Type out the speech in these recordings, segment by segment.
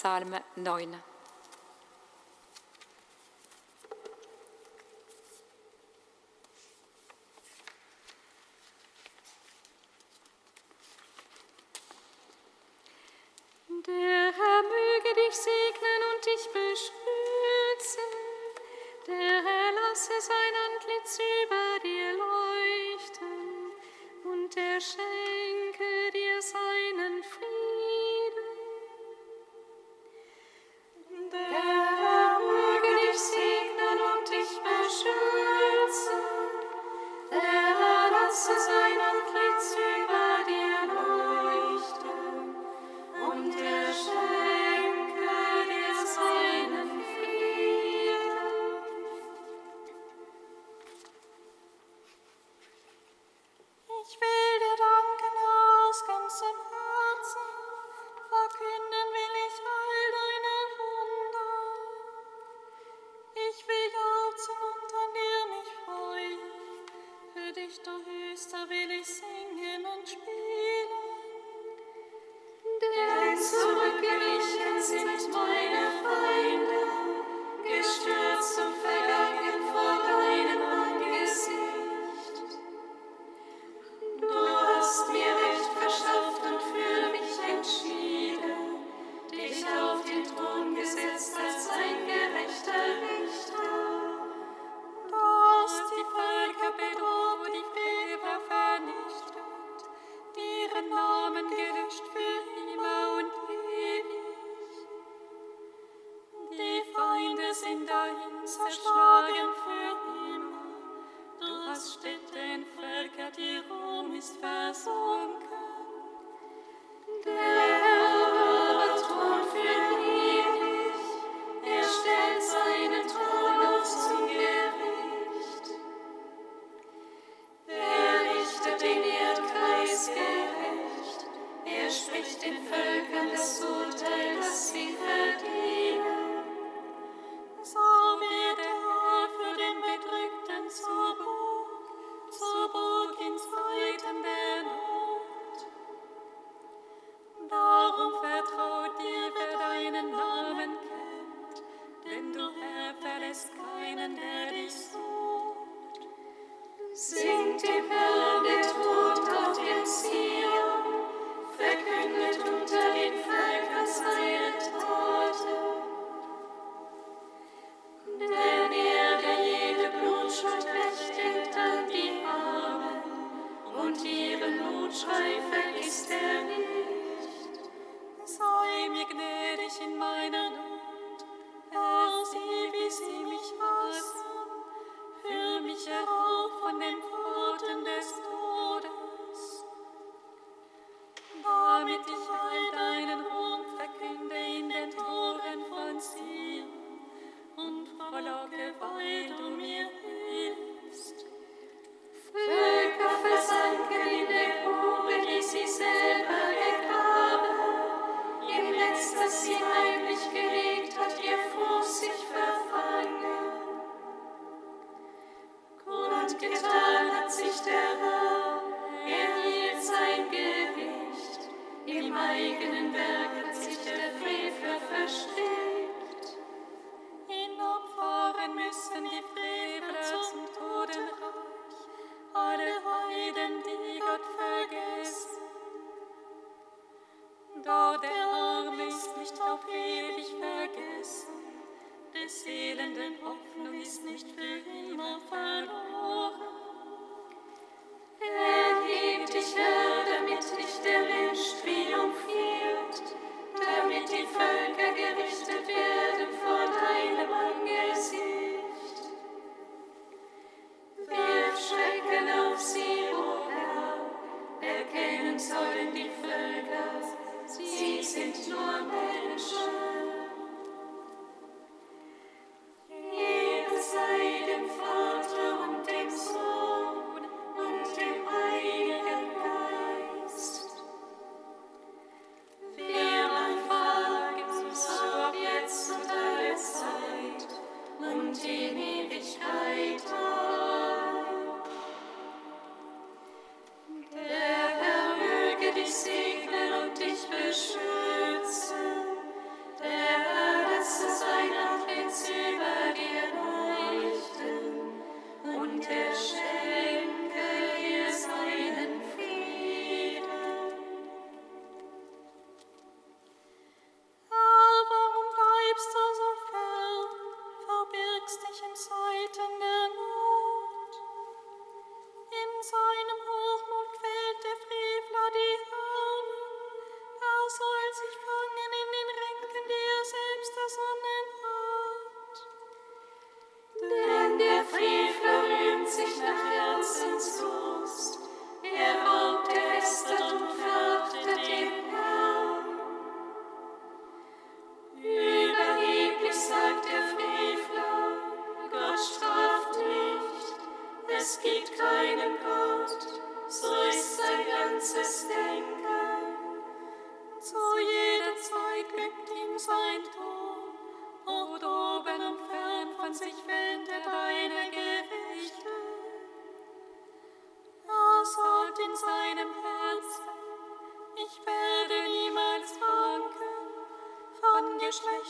Psalm 9.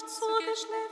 nicht zugeschnitten.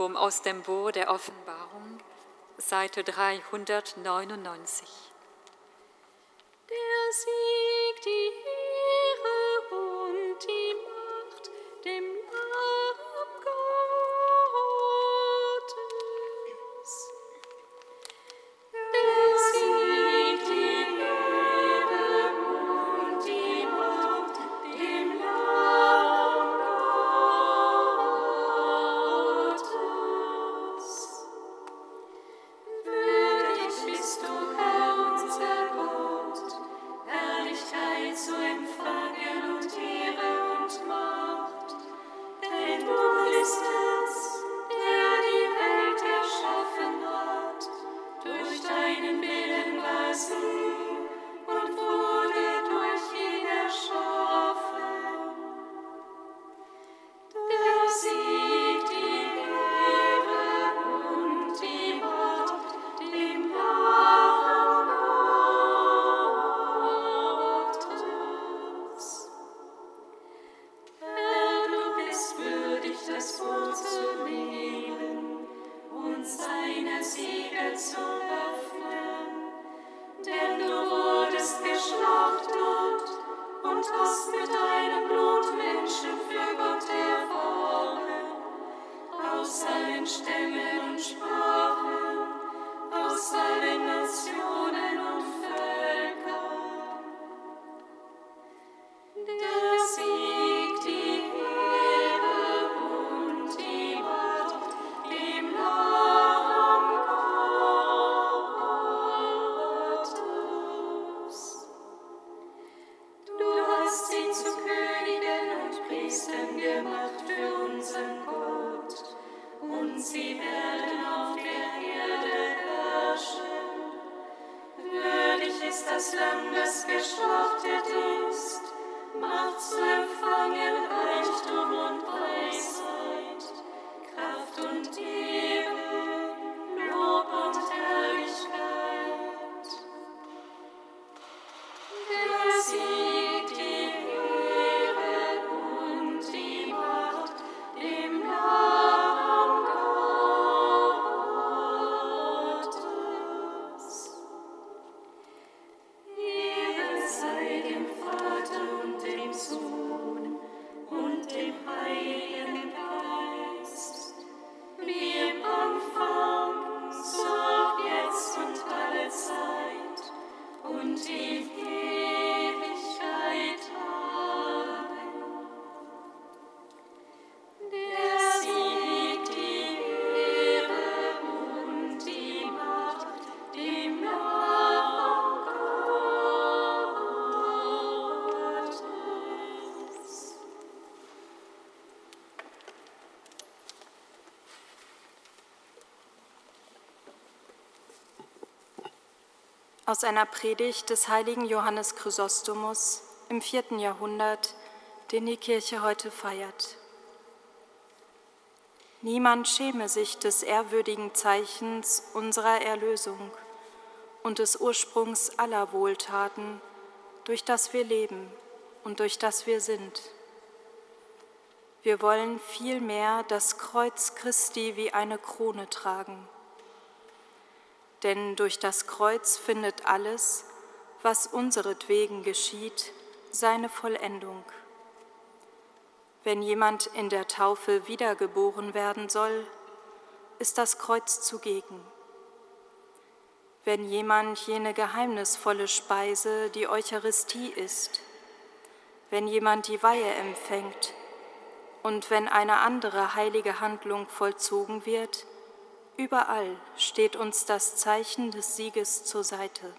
Evangelium aus dem Buch der Offenbarung, Seite 399. im Willen, was Aus einer Predigt des heiligen Johannes Chrysostomus im vierten Jahrhundert, den die Kirche heute feiert. Niemand schäme sich des ehrwürdigen Zeichens unserer Erlösung und des Ursprungs aller Wohltaten, durch das wir leben und durch das wir sind. Wir wollen vielmehr das Kreuz Christi wie eine Krone tragen. Denn durch das Kreuz findet alles, was unseretwegen geschieht, seine Vollendung. Wenn jemand in der Taufe wiedergeboren werden soll, ist das Kreuz zugegen. Wenn jemand jene geheimnisvolle Speise, die Eucharistie ist, wenn jemand die Weihe empfängt und wenn eine andere heilige Handlung vollzogen wird, überall steht uns das Zeichen des Sieges zur Seite.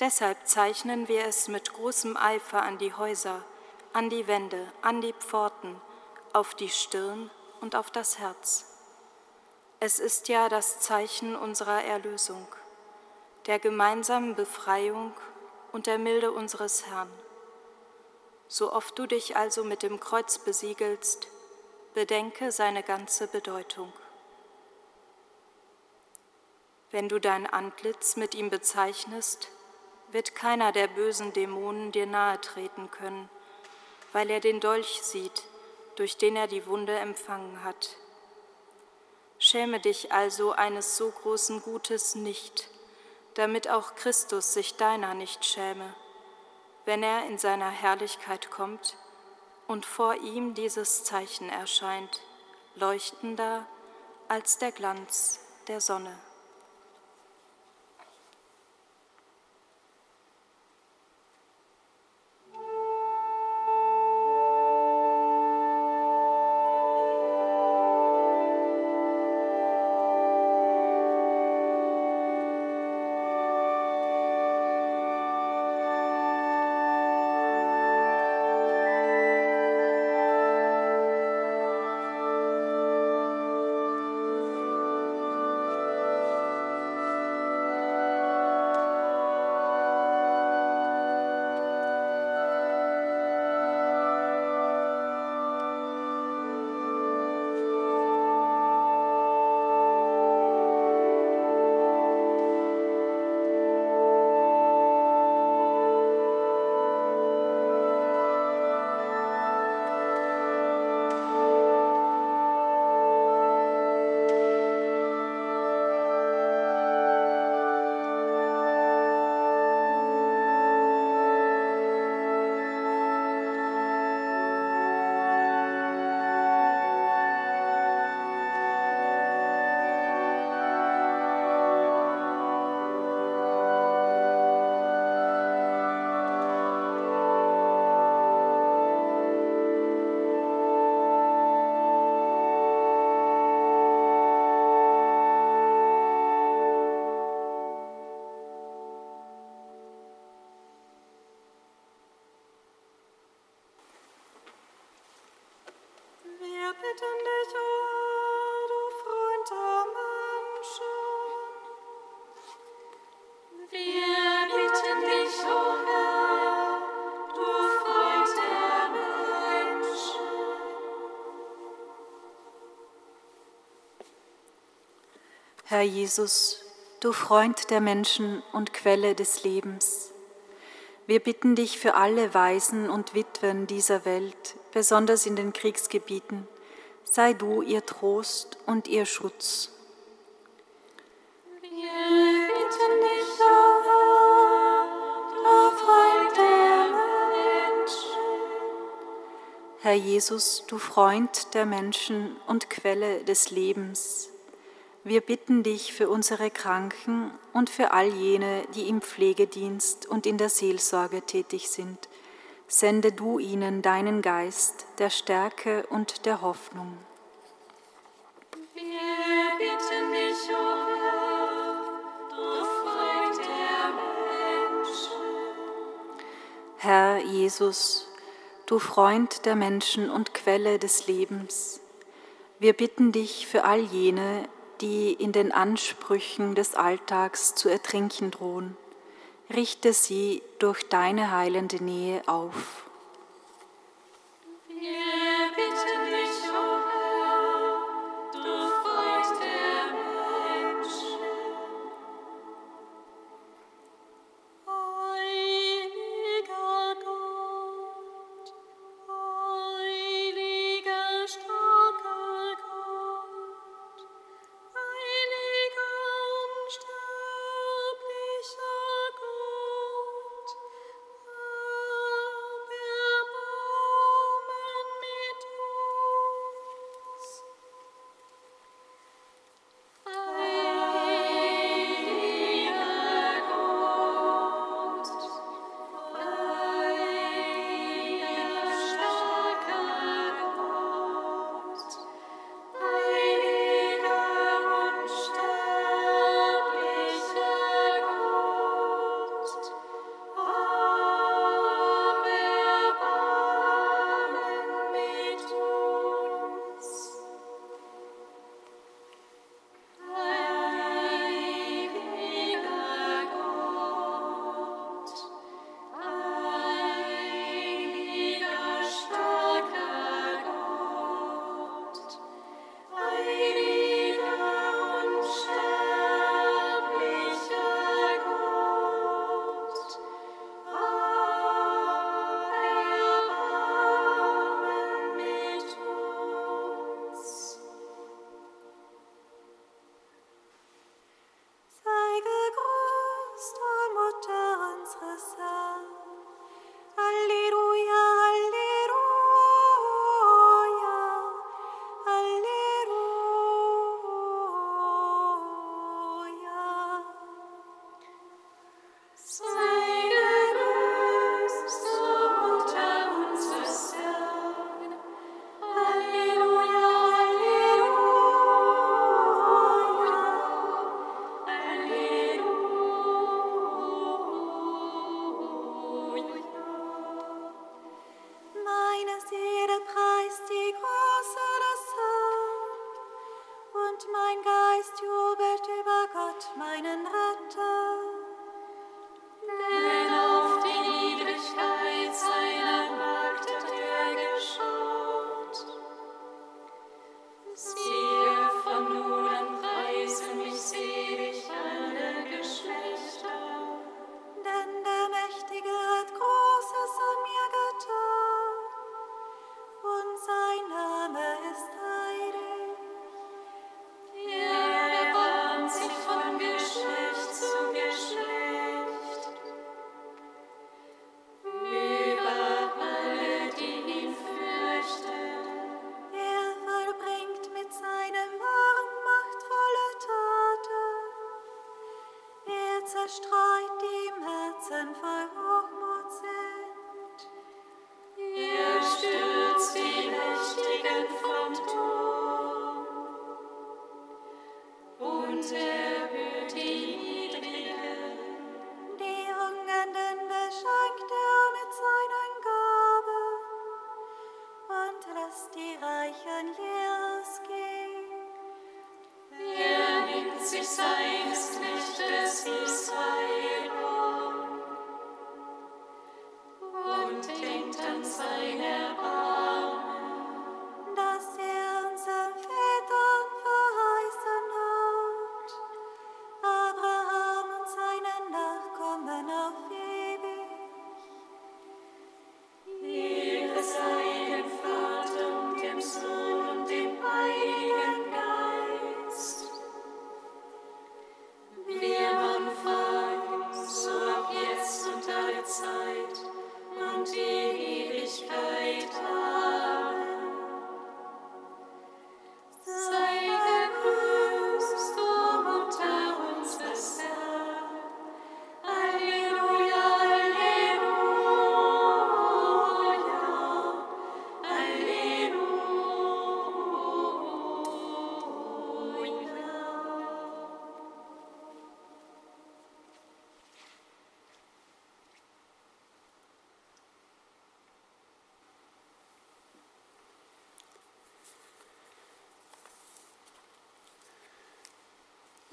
Deshalb zeichnen wir es mit großem Eifer an die Häuser, an die Wände, an die Pforten, auf die Stirn und auf das Herz. Es ist ja das Zeichen unserer Erlösung, der gemeinsamen Befreiung und der Milde unseres Herrn. So oft du dich also mit dem Kreuz besiegelst, bedenke seine ganze Bedeutung. Wenn du dein Antlitz mit ihm bezeichnest, wird keiner der bösen Dämonen dir nahe treten können, weil er den Dolch sieht, durch den er die Wunde empfangen hat. Schäme dich also eines so großen Gutes nicht, damit auch Christus sich deiner nicht schäme, wenn er in seiner Herrlichkeit kommt und vor ihm dieses Zeichen erscheint, leuchtender als der Glanz der Sonne. Herr Jesus, du Freund der Menschen und Quelle des Lebens, wir bitten dich für alle Waisen und Witwen dieser Welt, besonders in den Kriegsgebieten, sei du ihr Trost und ihr Schutz. Wir bitten dich, o Herr, du Freund der Menschen. Herr Jesus, du Freund der Menschen und Quelle des Lebens, wir bitten dich für unsere Kranken und für all jene, die im Pflegedienst und in der Seelsorge tätig sind. Sende du ihnen deinen Geist der Stärke und der Hoffnung. Wir bitten dich, o Herr, du Freund der Menschen. Herr Jesus, du Freund der Menschen und Quelle des Lebens, wir bitten dich für all jene, die in den Ansprüchen des Alltags zu ertrinken drohen. Richte sie durch deine heilende Nähe auf.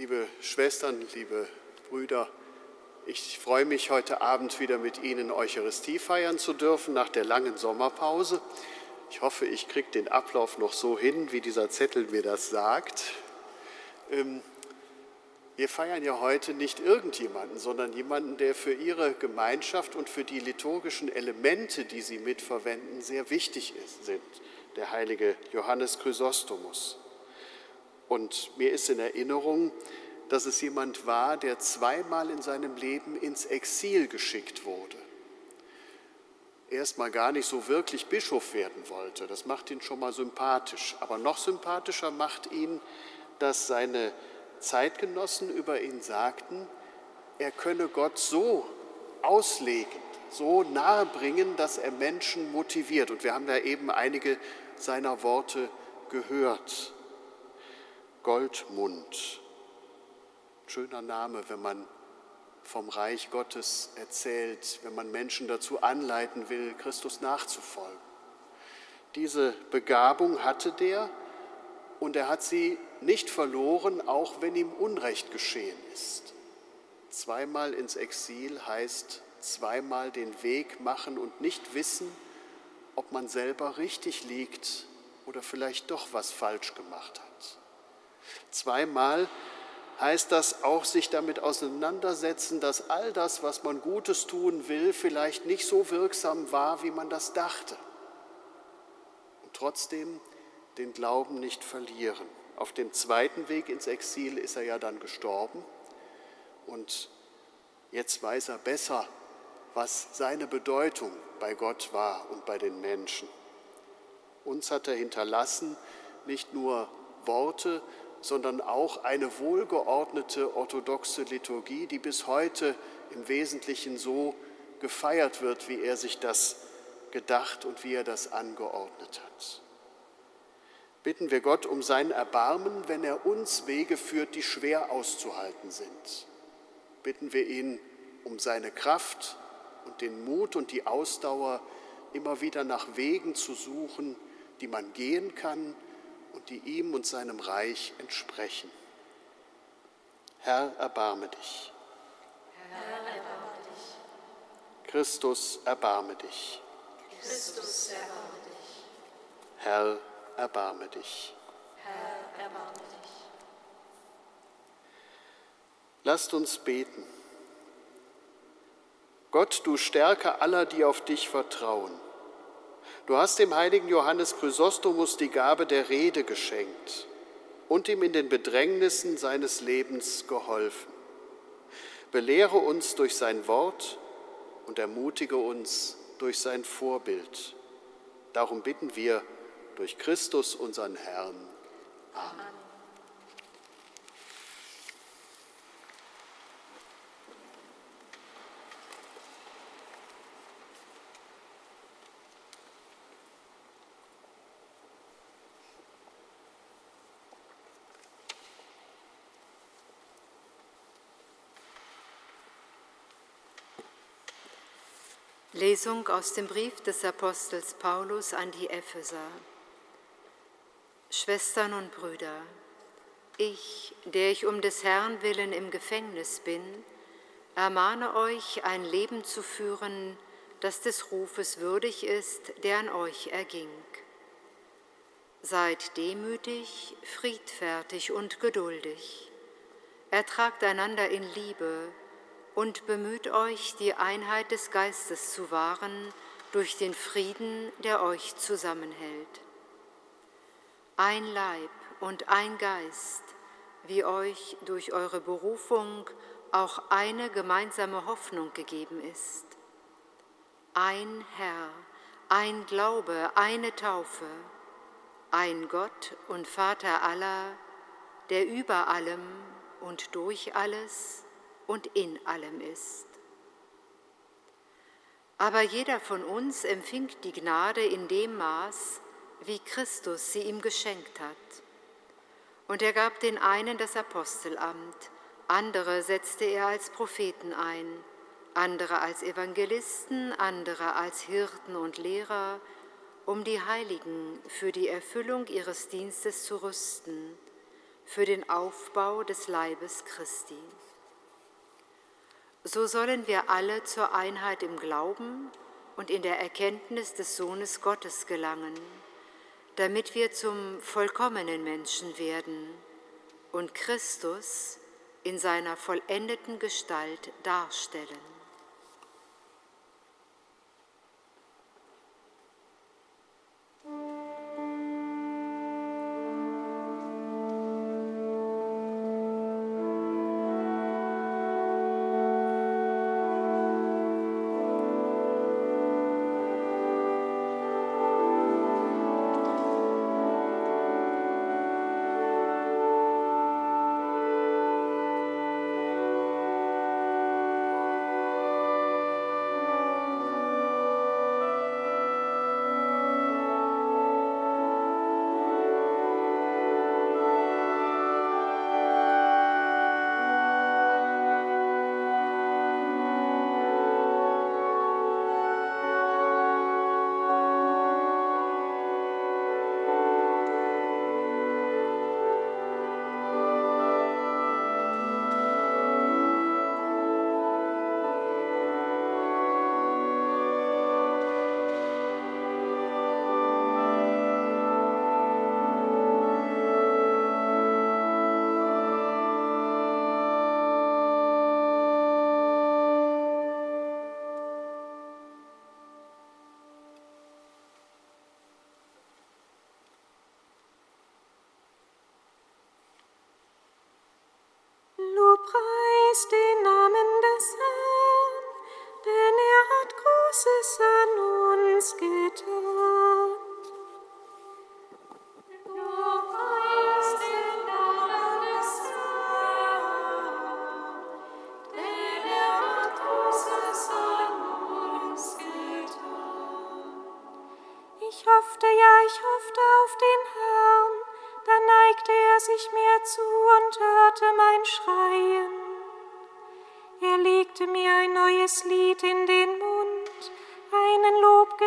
Liebe Schwestern, liebe Brüder, ich freue mich, heute Abend wieder mit Ihnen Eucharistie feiern zu dürfen nach der langen Sommerpause. Ich hoffe, ich kriege den Ablauf noch so hin, wie dieser Zettel mir das sagt. Ähm, wir feiern ja heute nicht irgendjemanden, sondern jemanden, der für ihre Gemeinschaft und für die liturgischen Elemente, die sie mitverwenden, sehr wichtig ist, sind. Der heilige Johannes Chrysostomus. Und mir ist in Erinnerung, dass es jemand war, der zweimal in seinem Leben ins Exil geschickt wurde. Erstmal gar nicht so wirklich Bischof werden wollte, das macht ihn schon mal sympathisch. Aber noch sympathischer macht ihn, dass seine Zeitgenossen über ihn sagten, er könne Gott so auslegen, so nahe bringen, dass er Menschen motiviert. Und wir haben da eben einige seiner Worte gehört. Goldmund, schöner Name, wenn man vom Reich Gottes erzählt, wenn man Menschen dazu anleiten will, Christus nachzufolgen. Diese Begabung hatte der und er hat sie nicht verloren, auch wenn ihm Unrecht geschehen ist. Zweimal ins Exil heißt zweimal den Weg machen und nicht wissen, ob man selber richtig liegt oder vielleicht doch was falsch gemacht hat. Zweimal heißt das auch sich damit auseinandersetzen, dass all das, was man Gutes tun will, vielleicht nicht so wirksam war, wie man das dachte. Und trotzdem den Glauben nicht verlieren. Auf dem zweiten Weg ins Exil ist er ja dann gestorben und jetzt weiß er besser, was seine Bedeutung bei Gott war und bei den Menschen. Uns hat er hinterlassen nicht nur Worte, sondern auch eine wohlgeordnete orthodoxe Liturgie, die bis heute im Wesentlichen so gefeiert wird, wie er sich das gedacht und wie er das angeordnet hat. Bitten wir Gott um sein Erbarmen, wenn er uns Wege führt, die schwer auszuhalten sind. Bitten wir ihn um seine Kraft und den Mut und die Ausdauer, immer wieder nach Wegen zu suchen, die man gehen kann und die ihm und seinem Reich entsprechen. Herr, erbarme dich. Herr, erbarme dich. Christus, erbarme dich. Christus, erbarme dich. Herr, erbarme dich. Herr, erbarme dich. Lasst uns beten. Gott, du Stärke aller, die auf dich vertrauen. Du hast dem heiligen Johannes Chrysostomus die Gabe der Rede geschenkt und ihm in den Bedrängnissen seines Lebens geholfen. Belehre uns durch sein Wort und ermutige uns durch sein Vorbild. Darum bitten wir durch Christus, unseren Herrn. Amen. Lesung aus dem Brief des Apostels Paulus an die Epheser. Schwestern und Brüder, ich, der ich um des Herrn willen im Gefängnis bin, ermahne euch, ein Leben zu führen, das des Rufes würdig ist, der an euch erging. Seid demütig, friedfertig und geduldig. Ertragt einander in Liebe und bemüht euch, die Einheit des Geistes zu wahren durch den Frieden, der euch zusammenhält. Ein Leib und ein Geist, wie euch durch eure Berufung auch eine gemeinsame Hoffnung gegeben ist. Ein Herr, ein Glaube, eine Taufe, ein Gott und Vater aller, der über allem und durch alles und in allem ist. Aber jeder von uns empfing die Gnade in dem Maß, wie Christus sie ihm geschenkt hat. Und er gab den einen das Apostelamt, andere setzte er als Propheten ein, andere als Evangelisten, andere als Hirten und Lehrer, um die Heiligen für die Erfüllung ihres Dienstes zu rüsten für den Aufbau des Leibes Christi. So sollen wir alle zur Einheit im Glauben und in der Erkenntnis des Sohnes Gottes gelangen, damit wir zum vollkommenen Menschen werden und Christus in seiner vollendeten Gestalt darstellen. propre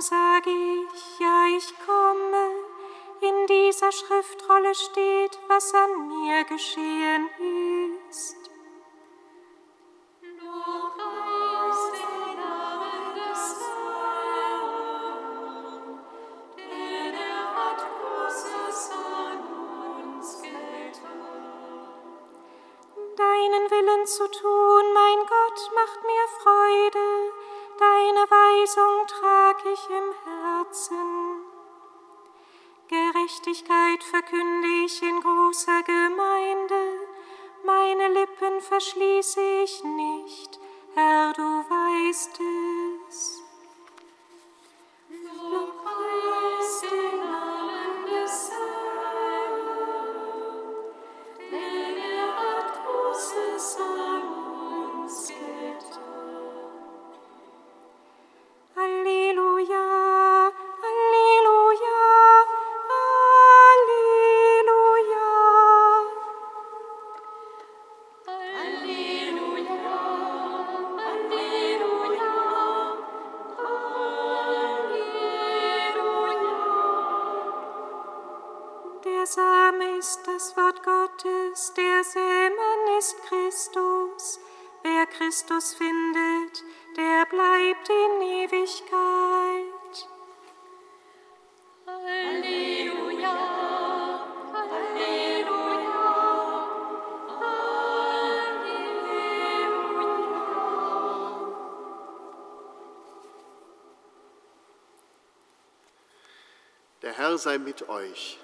sage ich, ja, ich komme. In dieser Schriftrolle steht, was an mir geschehen ist. zu tun, mein Gott, macht mir Freude, deine Weisung trag ich im Herzen. Gerechtigkeit verkünde ich in großer Gemeinde, meine Lippen verschließe ich nicht, Herr, du weißt es. Christus findet, der bleibt in Ewigkeit. Halleluja, Halleluja, Halleluja. Der Herr sei mit euch.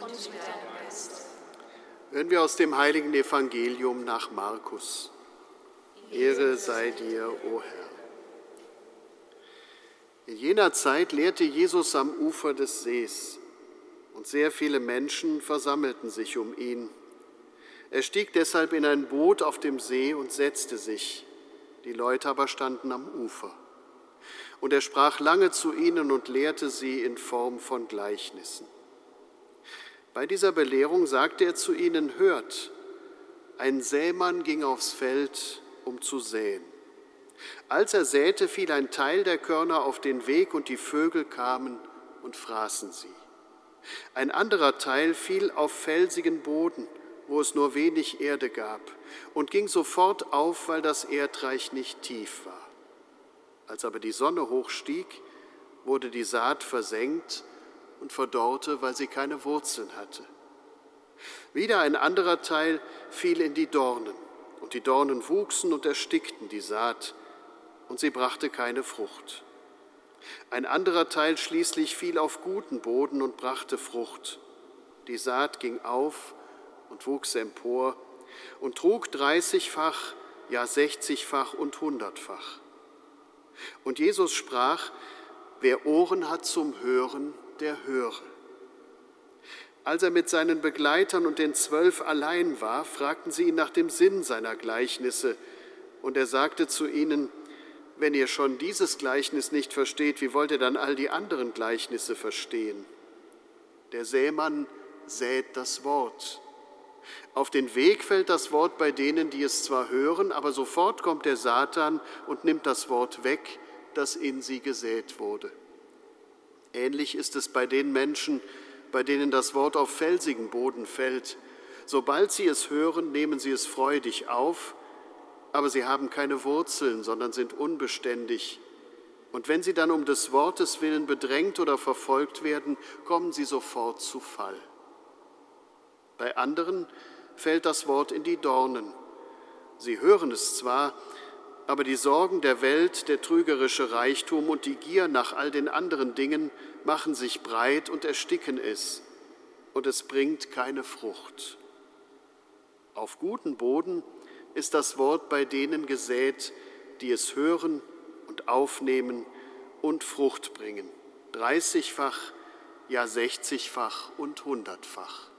Und mit deinem Geist. Hören wir aus dem heiligen Evangelium nach Markus. Ehre sei dir, o Herr. In jener Zeit lehrte Jesus am Ufer des Sees, und sehr viele Menschen versammelten sich um ihn. Er stieg deshalb in ein Boot auf dem See und setzte sich. Die Leute aber standen am Ufer. Und er sprach lange zu ihnen und lehrte sie in Form von Gleichnissen. Bei dieser Belehrung sagte er zu ihnen, hört, ein Sämann ging aufs Feld, um zu säen. Als er säte, fiel ein Teil der Körner auf den Weg und die Vögel kamen und fraßen sie. Ein anderer Teil fiel auf felsigen Boden, wo es nur wenig Erde gab, und ging sofort auf, weil das Erdreich nicht tief war. Als aber die Sonne hochstieg, wurde die Saat versenkt und verdorrte, weil sie keine Wurzeln hatte. Wieder ein anderer Teil fiel in die Dornen, und die Dornen wuchsen und erstickten die Saat, und sie brachte keine Frucht. Ein anderer Teil schließlich fiel auf guten Boden und brachte Frucht. Die Saat ging auf und wuchs empor und trug dreißigfach, ja sechzigfach und hundertfach. Und Jesus sprach, wer Ohren hat zum Hören, der höre. Als er mit seinen Begleitern und den Zwölf allein war, fragten sie ihn nach dem Sinn seiner Gleichnisse. Und er sagte zu ihnen, wenn ihr schon dieses Gleichnis nicht versteht, wie wollt ihr dann all die anderen Gleichnisse verstehen? Der Sämann sät das Wort. Auf den Weg fällt das Wort bei denen, die es zwar hören, aber sofort kommt der Satan und nimmt das Wort weg, das in sie gesät wurde. Ähnlich ist es bei den Menschen, bei denen das Wort auf felsigen Boden fällt. Sobald sie es hören, nehmen sie es freudig auf, aber sie haben keine Wurzeln, sondern sind unbeständig. Und wenn sie dann um des Wortes willen bedrängt oder verfolgt werden, kommen sie sofort zu Fall. Bei anderen fällt das Wort in die Dornen. Sie hören es zwar, aber die Sorgen der Welt, der trügerische Reichtum und die Gier nach all den anderen Dingen machen sich breit und ersticken es, und es bringt keine Frucht. Auf guten Boden ist das Wort bei denen gesät, die es hören und aufnehmen und Frucht bringen, dreißigfach, ja sechzigfach und hundertfach.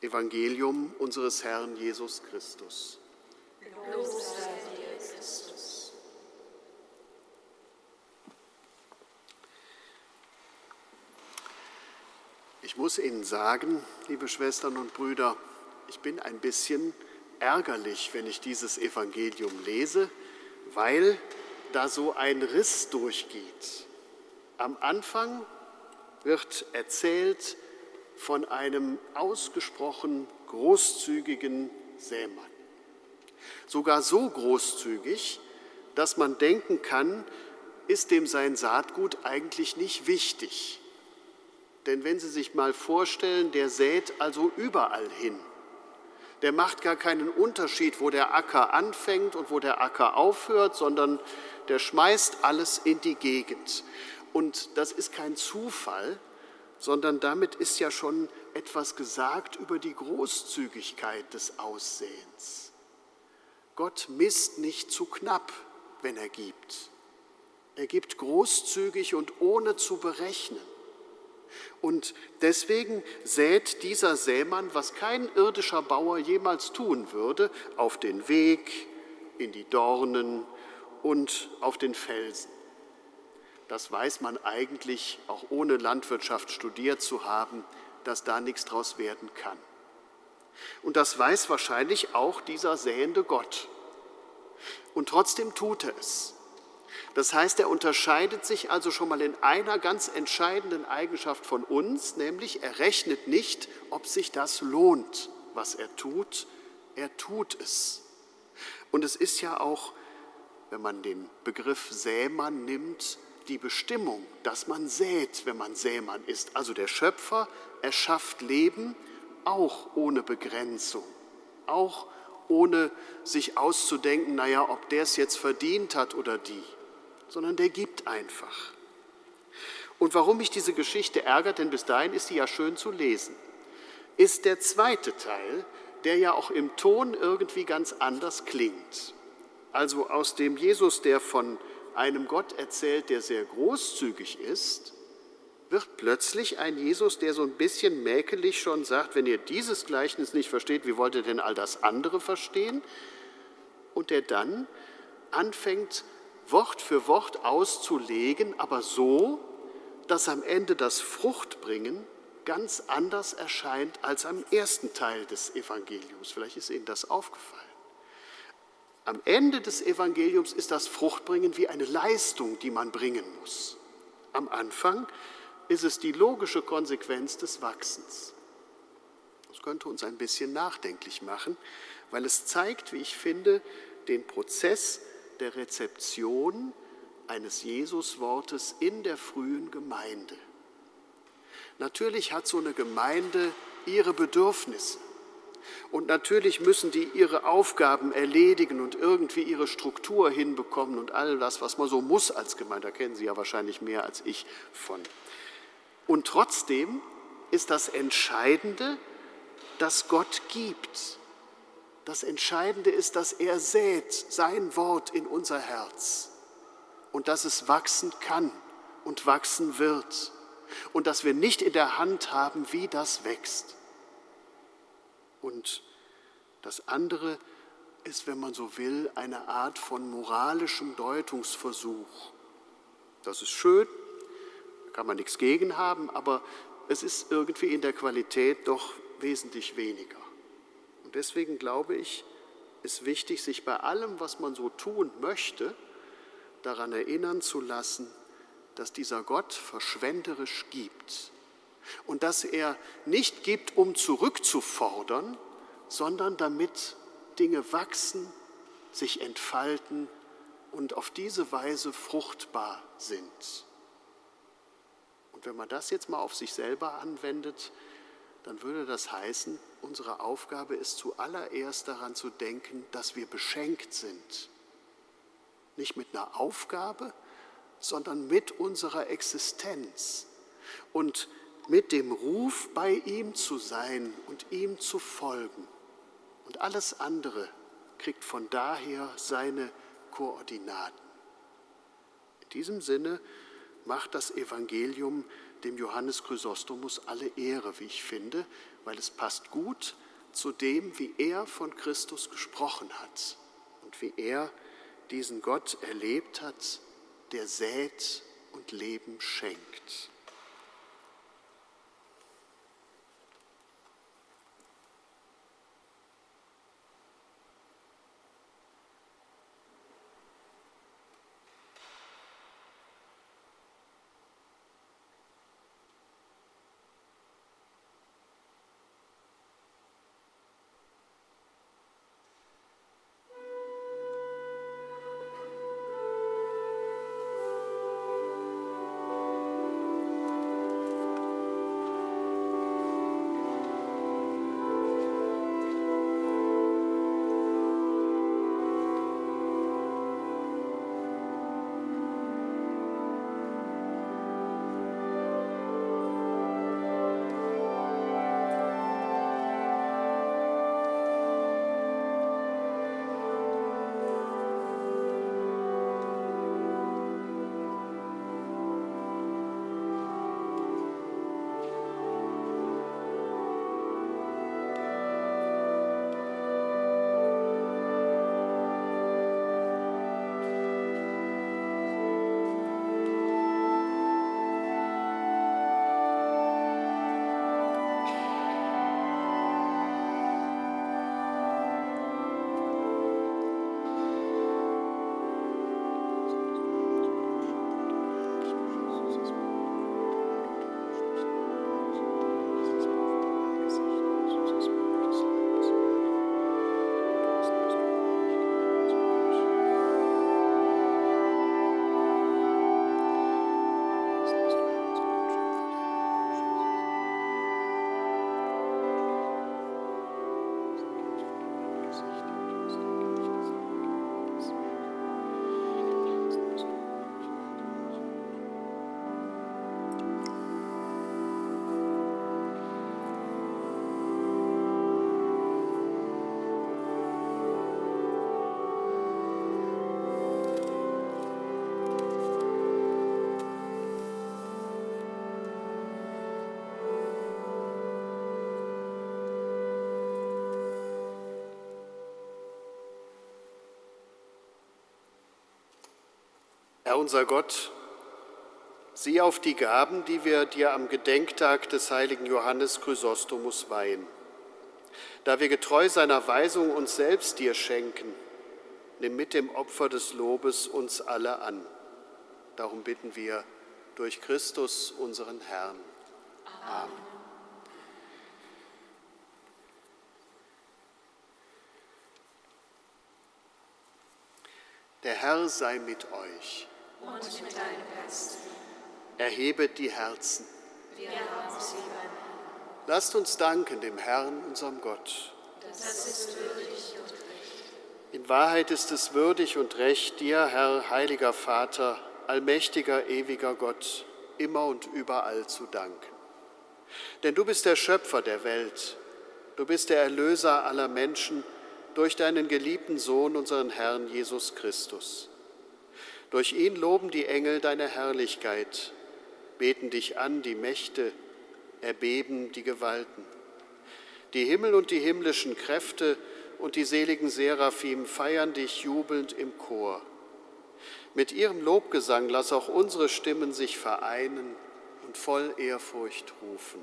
Evangelium unseres Herrn Jesus Christus. Lob sei dir, Christus. Ich muss Ihnen sagen, liebe Schwestern und Brüder, ich bin ein bisschen ärgerlich, wenn ich dieses Evangelium lese, weil da so ein Riss durchgeht. Am Anfang wird erzählt, von einem ausgesprochen großzügigen Sämann. Sogar so großzügig, dass man denken kann, ist dem sein Saatgut eigentlich nicht wichtig. Denn wenn Sie sich mal vorstellen, der sät also überall hin. Der macht gar keinen Unterschied, wo der Acker anfängt und wo der Acker aufhört, sondern der schmeißt alles in die Gegend. Und das ist kein Zufall, sondern damit ist ja schon etwas gesagt über die Großzügigkeit des Aussehens. Gott misst nicht zu knapp, wenn er gibt. Er gibt großzügig und ohne zu berechnen. Und deswegen sät dieser Sämann, was kein irdischer Bauer jemals tun würde, auf den Weg, in die Dornen und auf den Felsen. Das weiß man eigentlich, auch ohne Landwirtschaft studiert zu haben, dass da nichts draus werden kann. Und das weiß wahrscheinlich auch dieser sähende Gott. Und trotzdem tut er es. Das heißt, er unterscheidet sich also schon mal in einer ganz entscheidenden Eigenschaft von uns, nämlich er rechnet nicht, ob sich das lohnt, was er tut. Er tut es. Und es ist ja auch, wenn man den Begriff Sämann nimmt, die Bestimmung, dass man sät, wenn man Sämann ist. Also der Schöpfer erschafft Leben auch ohne Begrenzung, auch ohne sich auszudenken, naja, ob der es jetzt verdient hat oder die, sondern der gibt einfach. Und warum mich diese Geschichte ärgert, denn bis dahin ist sie ja schön zu lesen, ist der zweite Teil, der ja auch im Ton irgendwie ganz anders klingt. Also aus dem Jesus, der von einem Gott erzählt, der sehr großzügig ist, wird plötzlich ein Jesus, der so ein bisschen mäkelig schon sagt, wenn ihr dieses Gleichnis nicht versteht, wie wollt ihr denn all das andere verstehen? Und der dann anfängt, Wort für Wort auszulegen, aber so, dass am Ende das Fruchtbringen ganz anders erscheint als am ersten Teil des Evangeliums. Vielleicht ist Ihnen das aufgefallen. Am Ende des Evangeliums ist das Fruchtbringen wie eine Leistung, die man bringen muss. Am Anfang ist es die logische Konsequenz des Wachsens. Das könnte uns ein bisschen nachdenklich machen, weil es zeigt, wie ich finde, den Prozess der Rezeption eines Jesuswortes in der frühen Gemeinde. Natürlich hat so eine Gemeinde ihre Bedürfnisse. Und natürlich müssen die ihre Aufgaben erledigen und irgendwie ihre Struktur hinbekommen und all das, was man so muss als Gemeinde. Da kennen Sie ja wahrscheinlich mehr als ich von. Und trotzdem ist das Entscheidende, dass Gott gibt. Das Entscheidende ist, dass er sät sein Wort in unser Herz und dass es wachsen kann und wachsen wird und dass wir nicht in der Hand haben, wie das wächst. Und das andere ist, wenn man so will, eine Art von moralischem Deutungsversuch. Das ist schön, kann man nichts gegen haben, aber es ist irgendwie in der Qualität doch wesentlich weniger. Und deswegen glaube ich, ist wichtig, sich bei allem, was man so tun möchte, daran erinnern zu lassen, dass dieser Gott verschwenderisch gibt und dass er nicht gibt, um zurückzufordern, sondern damit Dinge wachsen, sich entfalten und auf diese Weise fruchtbar sind. Und wenn man das jetzt mal auf sich selber anwendet, dann würde das heißen, unsere Aufgabe ist zuallererst daran zu denken, dass wir beschenkt sind. Nicht mit einer Aufgabe, sondern mit unserer Existenz. Und mit dem Ruf, bei ihm zu sein und ihm zu folgen. Und alles andere kriegt von daher seine Koordinaten. In diesem Sinne macht das Evangelium dem Johannes Chrysostomus alle Ehre, wie ich finde, weil es passt gut zu dem, wie er von Christus gesprochen hat und wie er diesen Gott erlebt hat, der sät und Leben schenkt. Herr unser Gott, sieh auf die Gaben, die wir dir am Gedenktag des heiligen Johannes Chrysostomus weihen. Da wir getreu seiner Weisung uns selbst dir schenken, nimm mit dem Opfer des Lobes uns alle an. Darum bitten wir durch Christus, unseren Herrn. Amen. Der Herr sei mit euch. Und mit deinem Geist. Erhebet die Herzen. Lasst uns danken dem Herrn, unserem Gott. Das ist würdig und recht. In Wahrheit ist es würdig und recht, dir, Herr, heiliger Vater, allmächtiger, ewiger Gott, immer und überall zu danken. Denn du bist der Schöpfer der Welt, du bist der Erlöser aller Menschen, durch deinen geliebten Sohn, unseren Herrn Jesus Christus. Durch ihn loben die Engel deine Herrlichkeit, beten dich an die Mächte, erbeben die Gewalten. Die Himmel und die himmlischen Kräfte und die seligen Seraphim feiern dich jubelnd im Chor. Mit ihrem Lobgesang lass auch unsere Stimmen sich vereinen und voll Ehrfurcht rufen.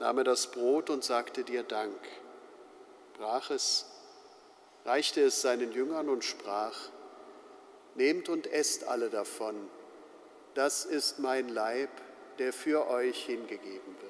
nahm er das Brot und sagte dir Dank, brach es, reichte es seinen Jüngern und sprach, Nehmt und esst alle davon, das ist mein Leib, der für euch hingegeben wird.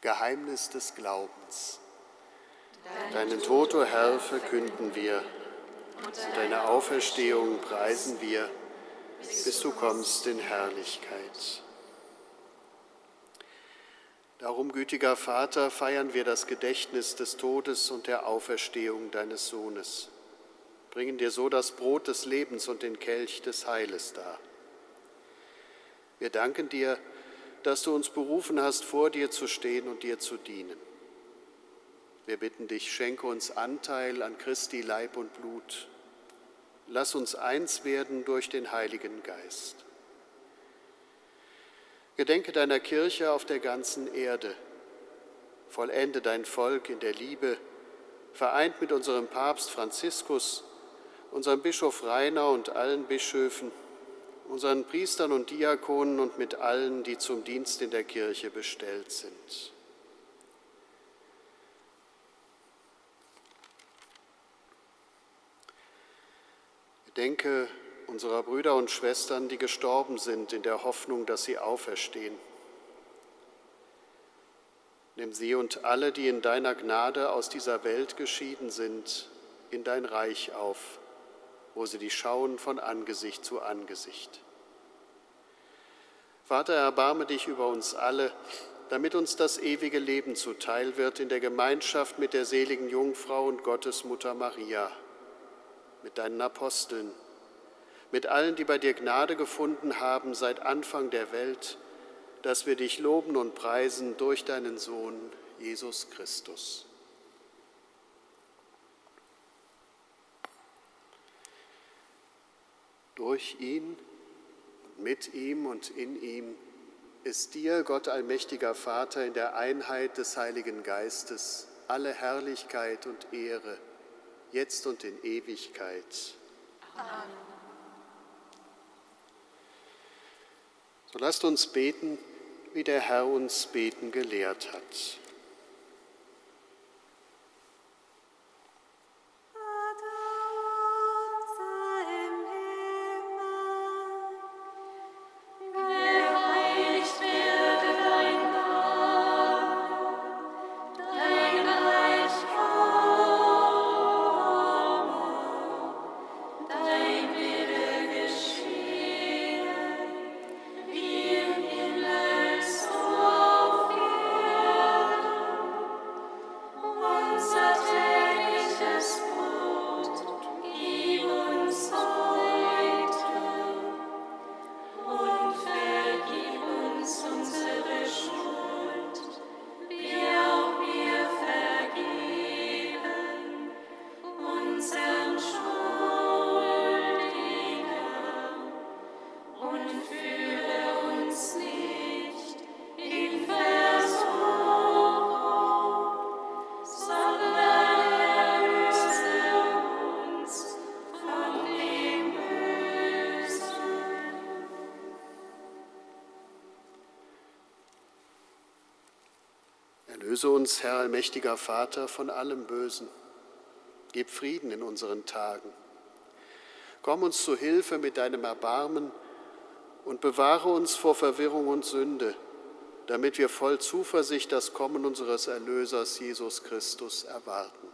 Geheimnis des Glaubens. Deinen Tod, o Herr, verkünden wir und deine Auferstehung preisen wir, bis du kommst in Herrlichkeit. Darum, gütiger Vater, feiern wir das Gedächtnis des Todes und der Auferstehung deines Sohnes, bringen dir so das Brot des Lebens und den Kelch des Heiles dar. Wir danken dir, dass du uns berufen hast, vor dir zu stehen und dir zu dienen. Wir bitten dich, schenke uns Anteil an Christi Leib und Blut. Lass uns eins werden durch den Heiligen Geist. Gedenke deiner Kirche auf der ganzen Erde. Vollende dein Volk in der Liebe, vereint mit unserem Papst Franziskus unserem Bischof Rainer und allen Bischöfen, unseren Priestern und Diakonen und mit allen, die zum Dienst in der Kirche bestellt sind. Denke unserer Brüder und Schwestern, die gestorben sind, in der Hoffnung, dass sie auferstehen. Nimm sie und alle, die in deiner Gnade aus dieser Welt geschieden sind, in dein Reich auf, wo sie dich schauen von Angesicht zu Angesicht. Vater, erbarme dich über uns alle, damit uns das ewige Leben zuteil wird in der Gemeinschaft mit der seligen Jungfrau und Gottesmutter Maria, mit deinen Aposteln, mit allen, die bei dir Gnade gefunden haben seit Anfang der Welt, dass wir dich loben und preisen durch deinen Sohn Jesus Christus. Durch ihn mit ihm und in ihm ist dir, Gott allmächtiger Vater, in der Einheit des Heiligen Geistes alle Herrlichkeit und Ehre, jetzt und in Ewigkeit. Amen. So lasst uns beten, wie der Herr uns beten gelehrt hat. Erlöse uns, Herr allmächtiger Vater, von allem Bösen. Gib Frieden in unseren Tagen. Komm uns zu Hilfe mit deinem Erbarmen und bewahre uns vor Verwirrung und Sünde, damit wir voll Zuversicht das Kommen unseres Erlösers Jesus Christus erwarten.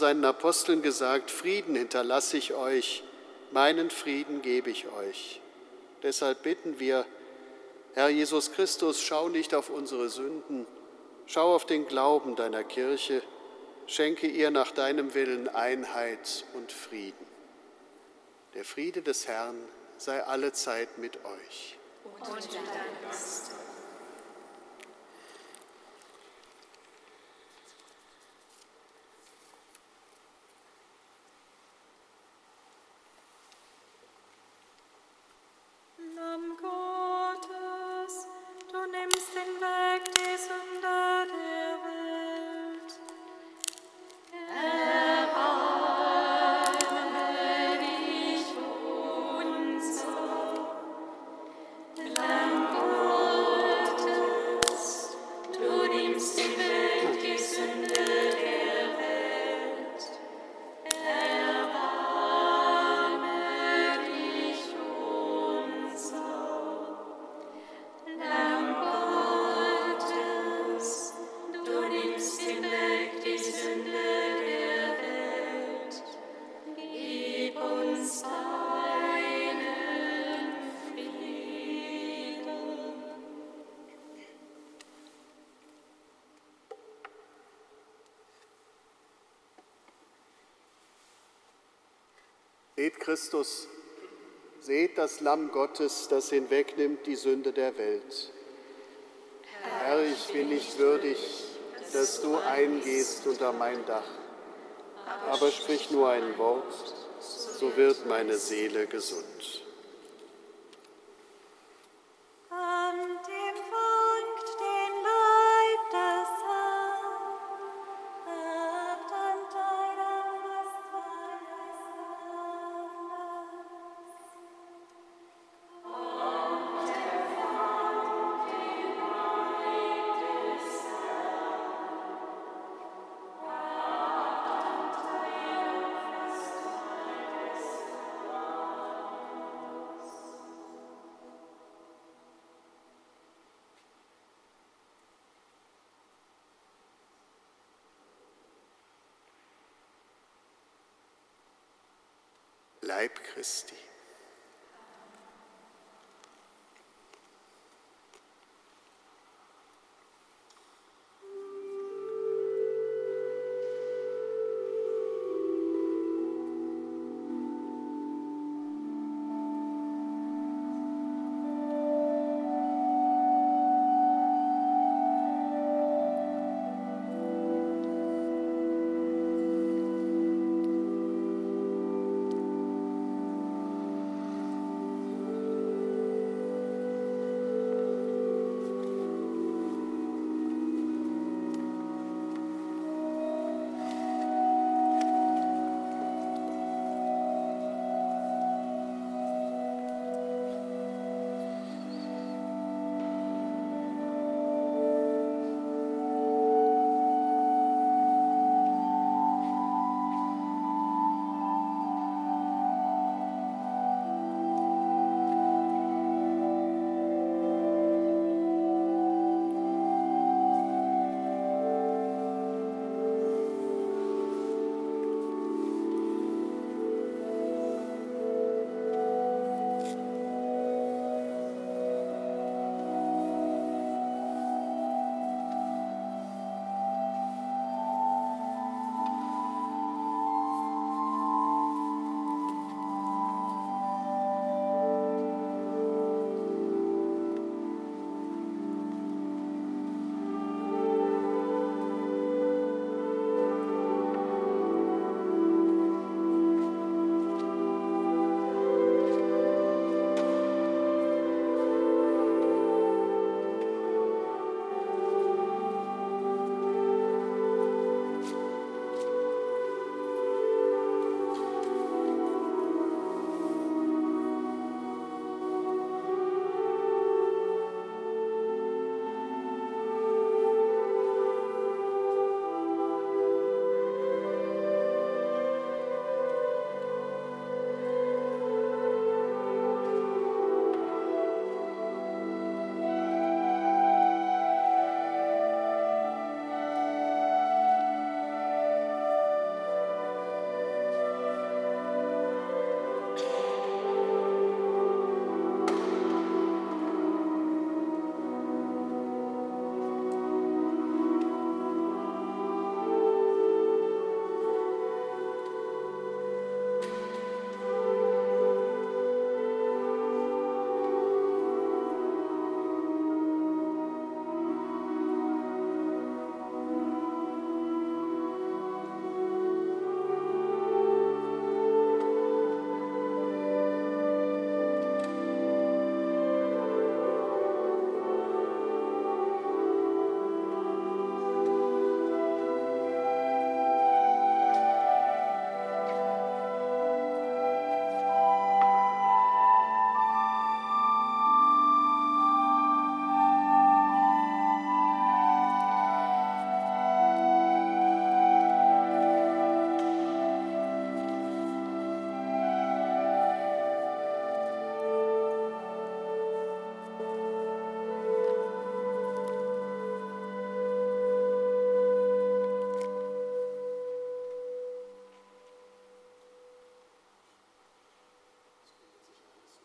Seinen Aposteln gesagt, Frieden hinterlasse ich euch, meinen Frieden gebe ich euch. Deshalb bitten wir, Herr Jesus Christus, schau nicht auf unsere Sünden, schau auf den Glauben deiner Kirche, schenke ihr nach deinem Willen Einheit und Frieden. Der Friede des Herrn sei allezeit mit euch. Und mit deinem Geist. Christus, seht das Lamm Gottes, das hinwegnimmt die Sünde der Welt. Herr, ich bin nicht würdig, dass du eingehst unter mein Dach. Aber sprich nur ein Wort, so wird meine Seele gesund.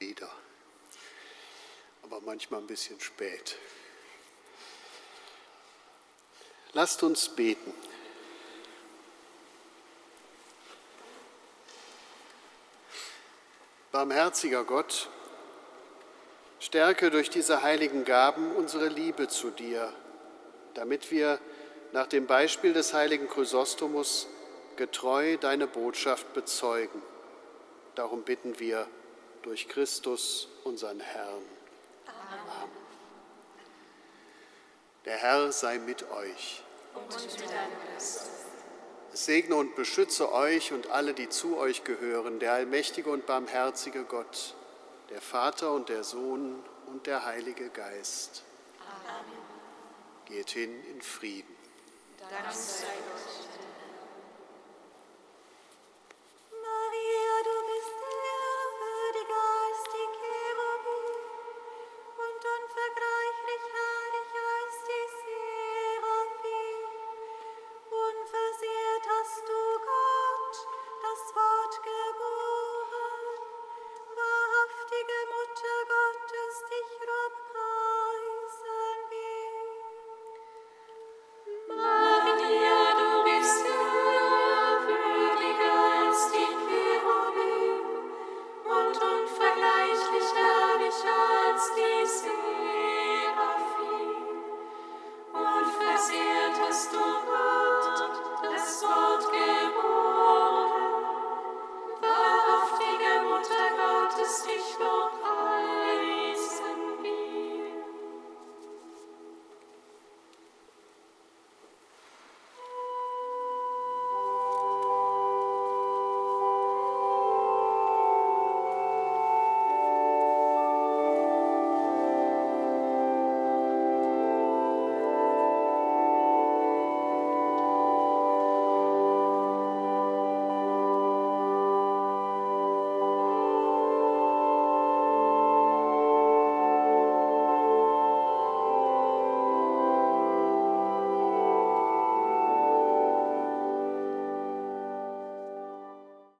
Wieder. Aber manchmal ein bisschen spät. Lasst uns beten. Barmherziger Gott, stärke durch diese heiligen Gaben unsere Liebe zu dir, damit wir nach dem Beispiel des heiligen Chrysostomus getreu deine Botschaft bezeugen. Darum bitten wir durch Christus, unseren Herrn. Amen. Der Herr sei mit euch. Und mit deinem Geist. Es segne und beschütze euch und alle, die zu euch gehören, der allmächtige und barmherzige Gott, der Vater und der Sohn und der Heilige Geist. Amen. Geht hin in Frieden. Dank sei Gott.